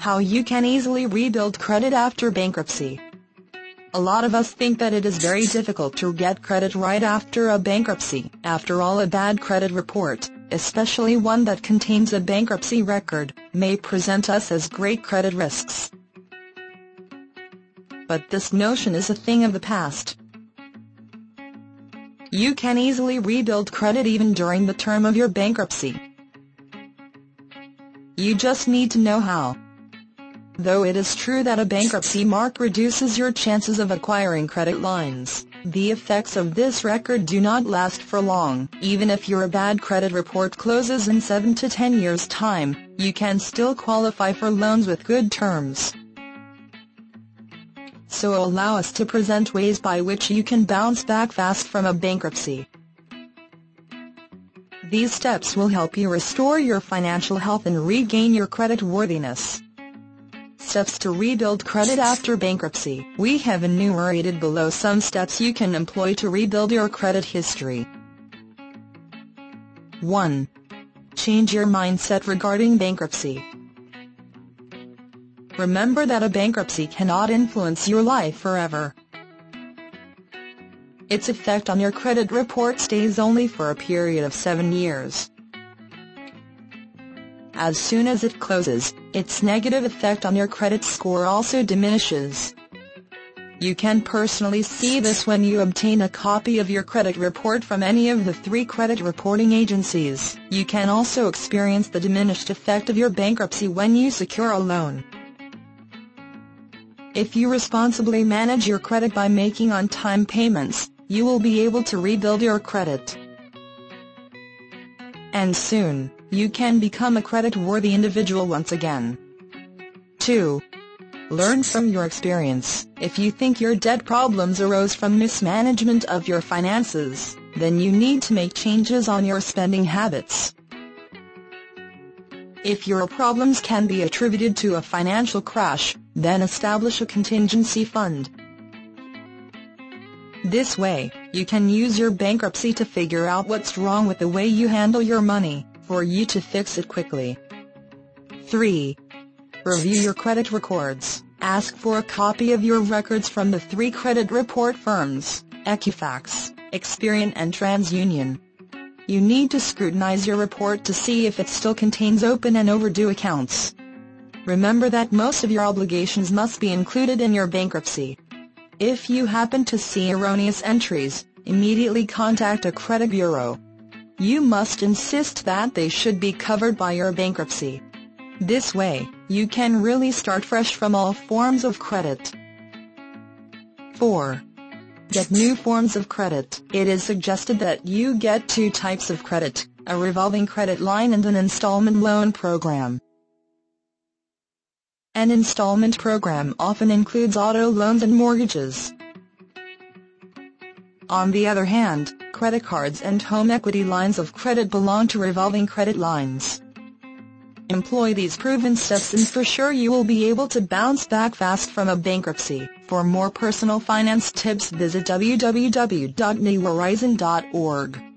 How you can easily rebuild credit after bankruptcy. A lot of us think that it is very difficult to get credit right after a bankruptcy. After all a bad credit report, especially one that contains a bankruptcy record, may present us as great credit risks. But this notion is a thing of the past. You can easily rebuild credit even during the term of your bankruptcy. You just need to know how. Though it is true that a bankruptcy mark reduces your chances of acquiring credit lines, the effects of this record do not last for long. Even if your bad credit report closes in 7 to 10 years' time, you can still qualify for loans with good terms. So allow us to present ways by which you can bounce back fast from a bankruptcy. These steps will help you restore your financial health and regain your credit worthiness. Steps to rebuild credit after bankruptcy. We have enumerated below some steps you can employ to rebuild your credit history. 1. Change your mindset regarding bankruptcy. Remember that a bankruptcy cannot influence your life forever. Its effect on your credit report stays only for a period of seven years. As soon as it closes, its negative effect on your credit score also diminishes. You can personally see this when you obtain a copy of your credit report from any of the three credit reporting agencies. You can also experience the diminished effect of your bankruptcy when you secure a loan. If you responsibly manage your credit by making on-time payments, you will be able to rebuild your credit. And soon, you can become a credit-worthy individual once again. 2. Learn from your experience. If you think your debt problems arose from mismanagement of your finances, then you need to make changes on your spending habits. If your problems can be attributed to a financial crash, then establish a contingency fund. This way, you can use your bankruptcy to figure out what's wrong with the way you handle your money, for you to fix it quickly. 3. Review your credit records. Ask for a copy of your records from the three credit report firms, Equifax, Experian and TransUnion. You need to scrutinize your report to see if it still contains open and overdue accounts. Remember that most of your obligations must be included in your bankruptcy. If you happen to see erroneous entries, immediately contact a credit bureau. You must insist that they should be covered by your bankruptcy. This way, you can really start fresh from all forms of credit. 4. Get new forms of credit. It is suggested that you get two types of credit, a revolving credit line and an installment loan program. An installment program often includes auto loans and mortgages. On the other hand, credit cards and home equity lines of credit belong to revolving credit lines. Employ these proven steps and for sure you will be able to bounce back fast from a bankruptcy. For more personal finance tips visit www.newhorizon.org.